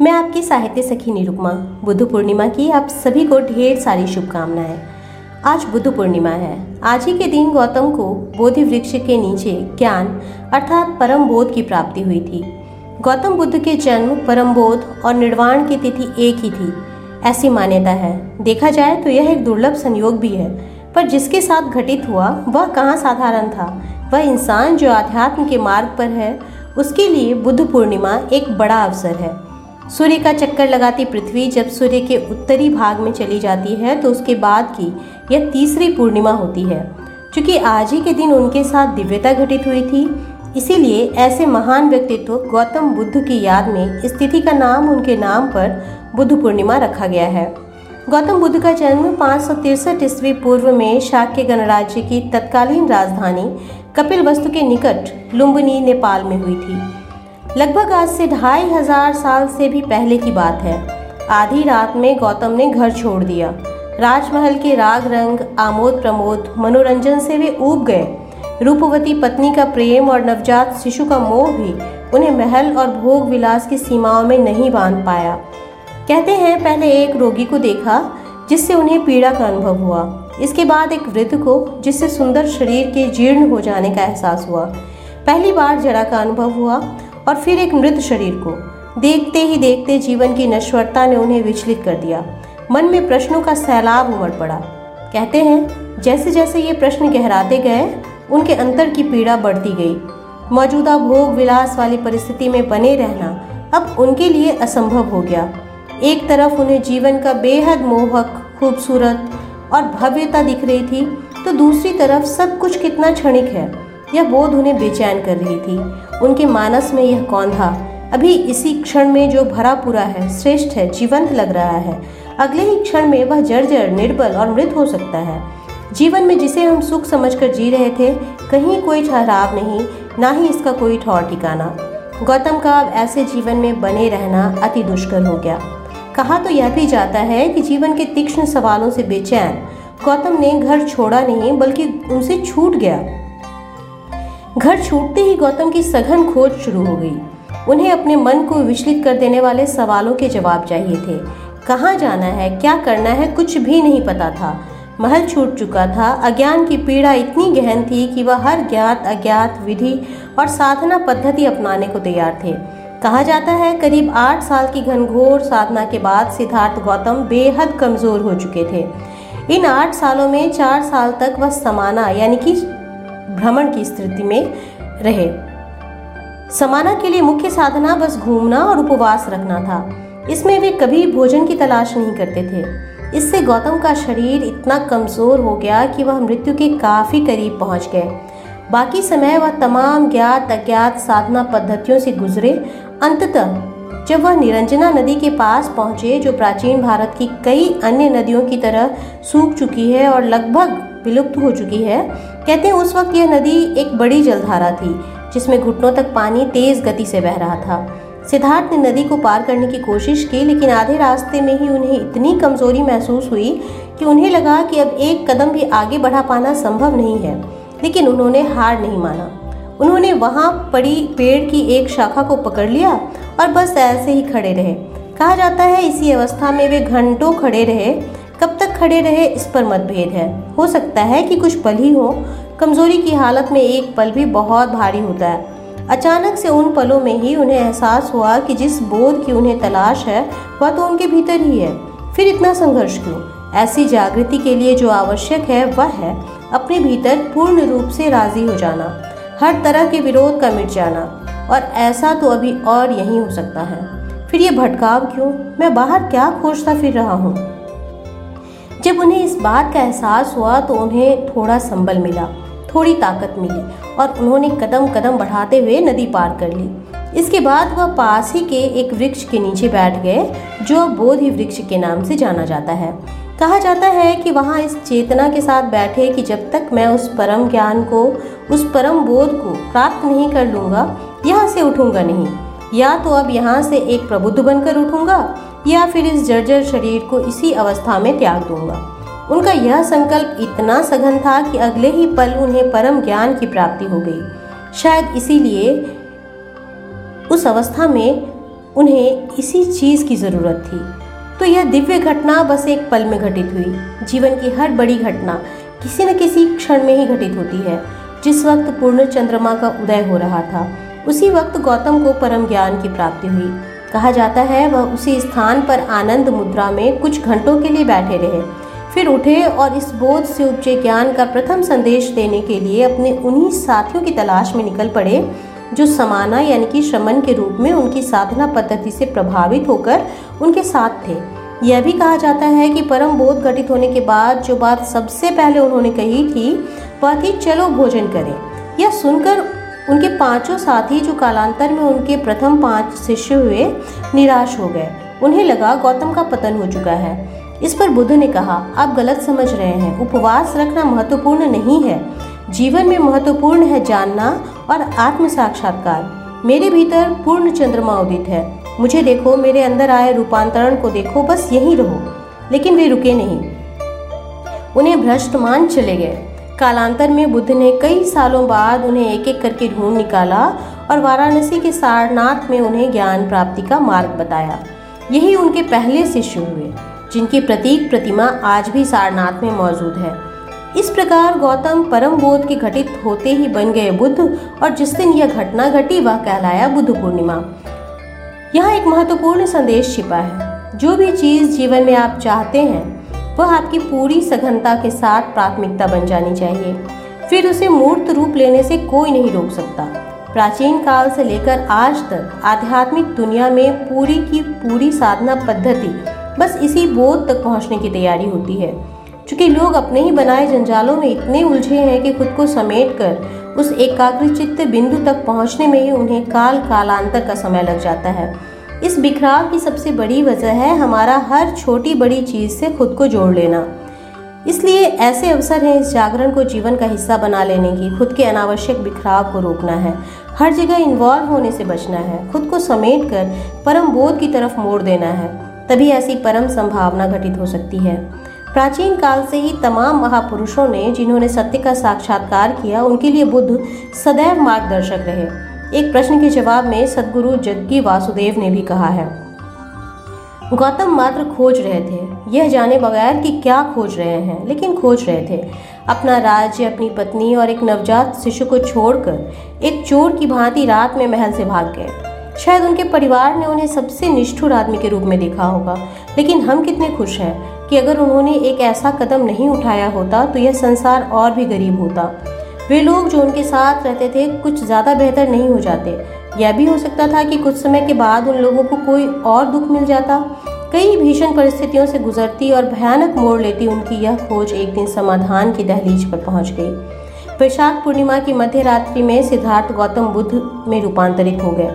मैं आपकी साहित्य सखी निरुपमा, बुद्ध पूर्णिमा की आप सभी को ढेर सारी शुभकामनाएँ। आज बुद्ध पूर्णिमा है। आज ही के दिन गौतम को बोधि वृक्ष के नीचे ज्ञान अर्थात परम बोध की प्राप्ति हुई थी। गौतम बुद्ध के जन्म परम बोध और निर्वाण की तिथि एक ही थी। ऐसी मान्यता है। देखा जाए तो यह एक दुर्लभ संयोग भी है, पर जिसके साथ घटित हुआ, वह कहाँ साधारण था? वह इंसान जो आध्यात्म के मार्ग पर है, उसके लिए बुद्ध पूर्णिमा एक बड़ा अवसर है। सूर्य का चक्कर लगाती पृथ्वी जब सूर्य के उत्तरी भाग में चली जाती है तो उसके बाद की यह तीसरी पूर्णिमा होती है। क्योंकि आज ही के दिन उनके साथ दिव्यता घटित हुई थी, इसीलिए ऐसे महान व्यक्तित्व गौतम बुद्ध की याद में इस तिथि का नाम उनके नाम पर बुद्ध पूर्णिमा रखा गया है। गौतम बुद्ध का जन्म पाँच सौ तिरसठ ईस्वी पूर्व में शाक्य गणराज्य की तत्कालीन राजधानी कपिल वस्तु के निकट लुम्बनी, नेपाल में हुई थी। लगभग आज से ढाई हज़ार साल से भी पहले की बात है। आधी रात में गौतम ने घर छोड़ दिया। राजमहल के राग रंग, आमोद प्रमोद, मनोरंजन से वे ऊब गए। रूपवती पत्नी का प्रेम और नवजात शिशु का मोह भी उन्हें महल और भोग विलास की सीमाओं में नहीं बाँध पाया। कहते हैं, पहले एक रोगी को देखा, जिससे उन्हें पीड़ा का अनुभव हुआ। इसके बाद एक वृद्ध को, जिससे सुंदर शरीर के जीर्ण हो जाने का एहसास हुआ। पहली बार जड़ा का अनुभव हुआ। और फिर एक मृत शरीर को। देखते ही देखते जीवन की नश्वरता ने उन्हें विचलित कर दिया। मन में प्रश्नों का सैलाब उमड़ पड़ा। कहते हैं, जैसे जैसे ये प्रश्न गहराते गए, उनके अंतर की पीड़ा बढ़ती गई। मौजूदा भोग विलास वाली परिस्थिति में बने रहना अब उनके लिए असंभव हो गया। एक तरफ़ उन्हें जीवन का बेहद मोहक, खूबसूरत और भव्यता दिख रही थी तो दूसरी तरफ़ सब कुछ कितना क्षणिक है, यह बोध उन्हें बेचैन कर रही थी। उनके मानस में यह कौन था? अभी इसी क्षण में जो भरा पूरा है, श्रेष्ठ है, जीवंत लग रहा है। अगले ही क्षण में वह जर्जर, निर्बल और मृत हो सकता है। जीवन में जिसे हम सुख समझकर जी रहे थे, कहीं कोई ठहराव नहीं, ना ही इसका कोई ठौर ठिकाना। गौतम का अब ऐसे जीवन में बने रहना अति दुष्कर हो गया। कहा तो यह भी जाता है कि जीवन के तीक्ष्ण सवालों से बेचैन। गौतम ने घर छोड़ा नहीं, बल्कि उनसे छूट गया। घर छूटते ही गौतम की सघन खोज शुरू हो गई। उन्हें अपने मन को विचलित कर देने वाले सवालों के जवाब चाहिए थे। कहाँ जाना है, क्या करना है, कुछ भी नहीं पता था। महल छूट चुका था। अज्ञान की पीड़ा इतनी गहन थी कि वह हर ज्ञात, अज्ञात विधि और साधना पद्धति अपनाने को तैयार थे। कहा जाता है? करीब आठ साल की घनघोर साधना के बाद सिद्धार्थ गौतम बेहद कमज़ोर हो चुके थे। इन आठ सालों में चार साल तक वह समाना, यानी कि भ्रमण की स्थिति में रहे। समाना के लिए मुख्य साधना बस घूमना और उपवास रखना था। इसमें वे कभी भोजन की तलाश नहीं करते थे। इससे गौतम का शरीर इतना कमज़ोर हो गया कि वह मृत्यु के काफ़ी करीब पहुँच गए। बाकी समय वह तमाम ज्ञात अज्ञात साधना पद्धतियों से गुजरे। अंततः जब वह निरंजना नदी के पास पहुँचे, जो प्राचीन भारत की कई अन्य नदियों की तरह सूख चुकी है और लगभग विलुप्त हो चुकी है, कहते हैं उस वक्त यह नदी एक बड़ी जलधारा थी, जिसमें घुटनों तक पानी तेज गति से बह रहा था। सिद्धार्थ ने नदी को पार करने की कोशिश की, लेकिन आधे रास्ते में ही उन्हें इतनी कमज़ोरी महसूस हुई कि उन्हें लगा कि अब एक कदम भी आगे बढ़ा पाना संभव नहीं है, लेकिन उन्होंने हार नहीं माना। उन्होंने वहाँ पड़ी पेड़ की एक शाखा को पकड़ लिया और बस ऐसे ही खड़े रहे। कहा जाता है, इसी अवस्था में वे घंटों खड़े रहे। कब तक खड़े रहे, इस पर मतभेद है। हो सकता है कि कुछ पल ही हो। कमज़ोरी की हालत में एक पल भी बहुत भारी होता है। अचानक से उन पलों में ही उन्हें एहसास हुआ कि जिस बोध की उन्हें तलाश है, वह तो उनके भीतर ही है। फिर इतना संघर्ष क्यों? ऐसी जागृति के लिए जो आवश्यक है, वह है अपने भीतर पूर्ण रूप से राज़ी हो जाना। हर तरह के विरोध का मिट जाना, और ऐसा तो अभी और यही हो सकता है। फिर ये भटकाव क्यों? मैं बाहर क्या खोजता फिर रहा हूँ? जब उन्हें इस बात का एहसास हुआ तो उन्हें थोड़ा संबल मिला, थोड़ी ताकत मिली, और उन्होंने कदम कदम बढ़ाते हुए नदी पार कर ली। इसके बाद वह पास ही के एक वृक्ष के नीचे बैठ गए, जो बोधि वृक्ष के नाम से जाना जाता है। कहा जाता है कि वहाँ इस चेतना के साथ बैठे कि जब तक मैं उस परम ज्ञान को, उस परम बोध को प्राप्त नहीं कर लूँगा, यहाँ से उठूँगा नहीं। या तो अब यहाँ से एक प्रबुद्ध बनकर उठूँगा, या फिर इस जर्जर शरीर को इसी अवस्था में त्याग दूँगा। उनका यह संकल्प इतना सघन था कि अगले ही पल उन्हें परम ज्ञान की प्राप्ति हो गई। शायद इसीलिए उस अवस्था में उन्हें इसी चीज़ की ज़रूरत थी। तो यह दिव्य घटना बस एक पल में घटित हुई। जीवन की हर बड़ी घटना किसी न किसी क्षण में ही घटित होती है। जिस वक्त पूर्ण चंद्रमा का उदय हो रहा था, उसी वक्त गौतम को परम ज्ञान की प्राप्ति हुई। कहा जाता है, वह उसी स्थान पर आनंद मुद्रा में कुछ घंटों के लिए बैठे रहे। फिर उठे और इस बोध से उपजे ज्ञान का प्रथम संदेश देने के लिए अपने उन्हीं साथियों की तलाश में निकल पड़े। जो समाना यानी कि श्रमण के रूप में उनकी साधना पद्धति से प्रभावित होकर उनके साथ थे। यह भी कहा जाता है कि परम बोध घटित होने के बाद जो बात सबसे पहले उन्होंने कही थी, वह थी, चलो भोजन करें। यह सुनकर उनके पाँचों साथी जो कालांतर में उनके प्रथम पाँच शिष्य हुए, निराश हो गए। उन्हें लगा, गौतम का पतन हो चुका है। इस पर बुद्ध ने कहा, आप गलत समझ रहे हैं। उपवास रखना महत्वपूर्ण नहीं है। जीवन में महत्वपूर्ण है जानना और आत्म साक्षात्कार मेरे भीतर पूर्ण चंद्रमा उदित है। मुझे देखो, मेरे अंदर आए रूपांतरण को देखो, बस यहीं रहो। लेकिन वे रुके नहीं। उन्हें भ्रष्ट मान चले गए। कालांतर में बुद्ध ने कई सालों बाद उन्हें एक एक करके ढूंढ निकाला और वाराणसी के सारनाथ में उन्हें ज्ञान प्राप्ति का मार्ग बताया। यही उनके पहले शिष्य हुए, जिनकी प्रतीक प्रतिमा आज भी सारनाथ में मौजूद है। इस प्रकार गौतम परम बोध के घटित होते ही बन गए बुद्ध, और जिस दिन यह घटना घटी, वह कहलाया बुद्ध पूर्णिमा। यहाँ एक महत्वपूर्ण संदेश छिपा है। जो भी चीज़ जीवन में आप चाहते हैं, वह आपकी पूरी सघनता के साथ प्राथमिकता बन जानी चाहिए। फिर उसे मूर्त रूप लेने से कोई नहीं रोक सकता। प्राचीन काल से लेकर आज तक आध्यात्मिक दुनिया में पूरी की पूरी साधना पद्धति बस इसी बोध तक पहुँचने की तैयारी होती है। क्योंकि लोग अपने ही बनाए जंजालों में इतने उलझे हैं कि खुद को समेट कर उस एकाग्रचित्त बिंदु तक पहुँचने में ही उन्हें काल कालांतर का समय लग जाता है। इस बिखराव की सबसे बड़ी वजह है हमारा हर छोटी बड़ी चीज़ से खुद को जोड़ लेना। इसलिए ऐसे अवसर हैं इस जागरण को जीवन का हिस्सा बना लेने की। खुद के अनावश्यक बिखराव को रोकना है। हर जगह इन्वॉल्व होने से बचना है। खुद को समेट कर परम बोध की तरफ़ मोड़ देना है। तभी ऐसी परम संभावना घटित हो सकती है। प्राचीन काल से ही तमाम महापुरुषों ने, जिन्होंने सत्य का साक्षात्कार किया, उनके लिए बुद्ध सदैव मार्गदर्शक रहे। एक प्रश्न के जवाब में सदगुरु जग्गी वासुदेव ने भी कहा है, गौतम मात्र खोज रहे थे। यह जाने बगैर कि क्या खोज रहे हैं, लेकिन खोज रहे थे। अपना राज्य, अपनी पत्नी और एक नवजात शिशु को छोड़कर, एक चोर की भांति रात में महल से भाग गए। शायद उनके परिवार ने उन्हें सबसे निष्ठुर आदमी के रूप में देखा होगा, लेकिन हम कितने खुश हैं। कि अगर उन्होंने एक ऐसा कदम नहीं उठाया होता तो यह संसार और भी गरीब होता। वे लोग जो उनके साथ रहते थे, कुछ ज़्यादा बेहतर नहीं हो जाते। यह भी हो सकता था कि कुछ समय के बाद उन लोगों को कोई और दुख मिल जाता। कई भीषण परिस्थितियों से गुजरती और भयानक मोड़ लेती उनकी यह खोज एक दिन समाधान की दहलीज पर पहुँच गई। वैशाख पूर्णिमा की मध्य रात्रि में सिद्धार्थ गौतम बुद्ध में रूपांतरित हो गए।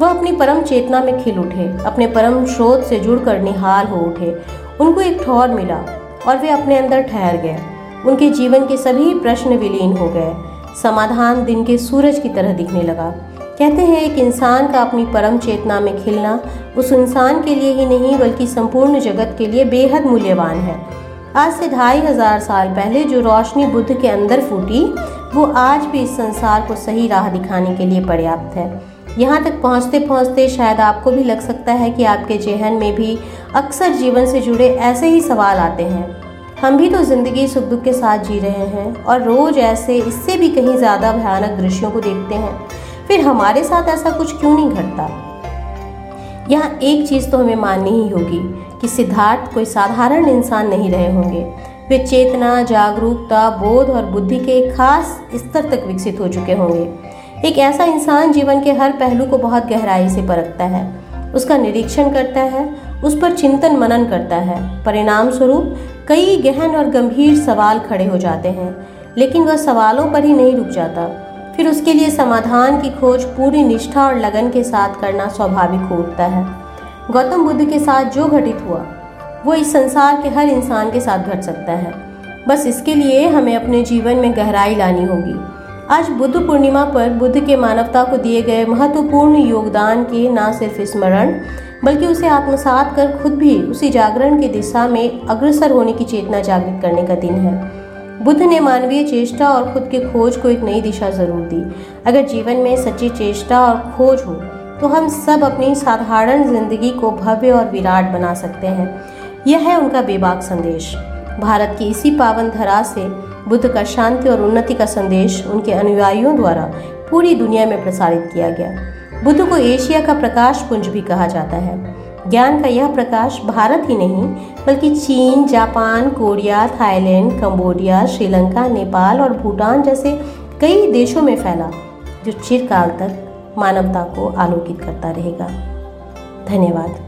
वह अपनी परम चेतना में खिल उठे। अपने परम स्रोत से जुड़कर निहाल हो उठे। उनको एक ठौर मिला और वे अपने अंदर ठहर गए। उनके जीवन के सभी प्रश्न विलीन हो गए। समाधान दिन के सूरज की तरह दिखने लगा। कहते हैं, एक इंसान का अपनी परम चेतना में खिलना उस इंसान के लिए ही नहीं, बल्कि संपूर्ण जगत के लिए बेहद मूल्यवान है। आज से ढाई हज़ार साल पहले जो रोशनी बुद्ध के अंदर फूटी, वो आज भी इस संसार को सही राह दिखाने के लिए पर्याप्त है। यहाँ तक पहुँचते पहुँचते शायद आपको भी लग सकता है कि आपके जहन में भी अक्सर जीवन से जुड़े ऐसे ही सवाल आते हैं। हम भी तो ज़िंदगी सुख दुख के साथ जी रहे हैं और रोज़ ऐसे, इससे भी कहीं ज़्यादा भयानक दृश्यों को देखते हैं। फिर हमारे साथ ऐसा कुछ क्यों नहीं घटता? यहाँ एक चीज़ तो हमें माननी ही होगी कि सिद्धार्थ कोई साधारण इंसान नहीं रहे होंगे। वे चेतना, जागरूकता, बोध और बुद्धि के एक खास स्तर तक विकसित हो चुके होंगे। एक ऐसा इंसान जीवन के हर पहलू को बहुत गहराई से परखता है। उसका निरीक्षण करता है उस पर चिंतन मनन करता है। परिणाम स्वरूप कई गहन और गंभीर सवाल खड़े हो जाते हैं, लेकिन वह सवालों पर ही नहीं रुक जाता। फिर उसके लिए समाधान की खोज पूरी निष्ठा और लगन के साथ करना स्वाभाविक हो उठता है। गौतम बुद्ध के साथ जो घटित हुआ, वो इस संसार के हर इंसान के साथ घट सकता है। बस इसके लिए हमें अपने जीवन में गहराई लानी होगी। आज बुद्ध पूर्णिमा पर बुद्ध के मानवता को दिए गए महत्वपूर्ण योगदान के न सिर्फ़ स्मरण, बल्कि उसे आत्मसात कर खुद भी उसी जागरण की दिशा में अग्रसर होने की चेतना जागृत करने का दिन है। बुद्ध ने मानवीय चेष्टा और खुद के खोज को एक नई दिशा ज़रूर दी। अगर जीवन में सच्ची चेष्टा और खोज हो तो हम सब अपनी साधारण ज़िंदगी को भव्य और विराट बना सकते हैं। यह है उनका बेबाक संदेश। भारत की इसी पावन धरा से बुद्ध का शांति और उन्नति का संदेश उनके अनुयायियों द्वारा पूरी दुनिया में प्रसारित किया गया। बुद्ध को एशिया का प्रकाश पुंज भी कहा जाता है। ज्ञान का यह प्रकाश भारत ही नहीं, बल्कि चीन, Japan, Korea, Thailand, Cambodia, Sri Lanka, Nepal और भूटान जैसे कई देशों में फैला, जो चिरकाल तक मानवता को आलोकित करता रहेगा। धन्यवाद।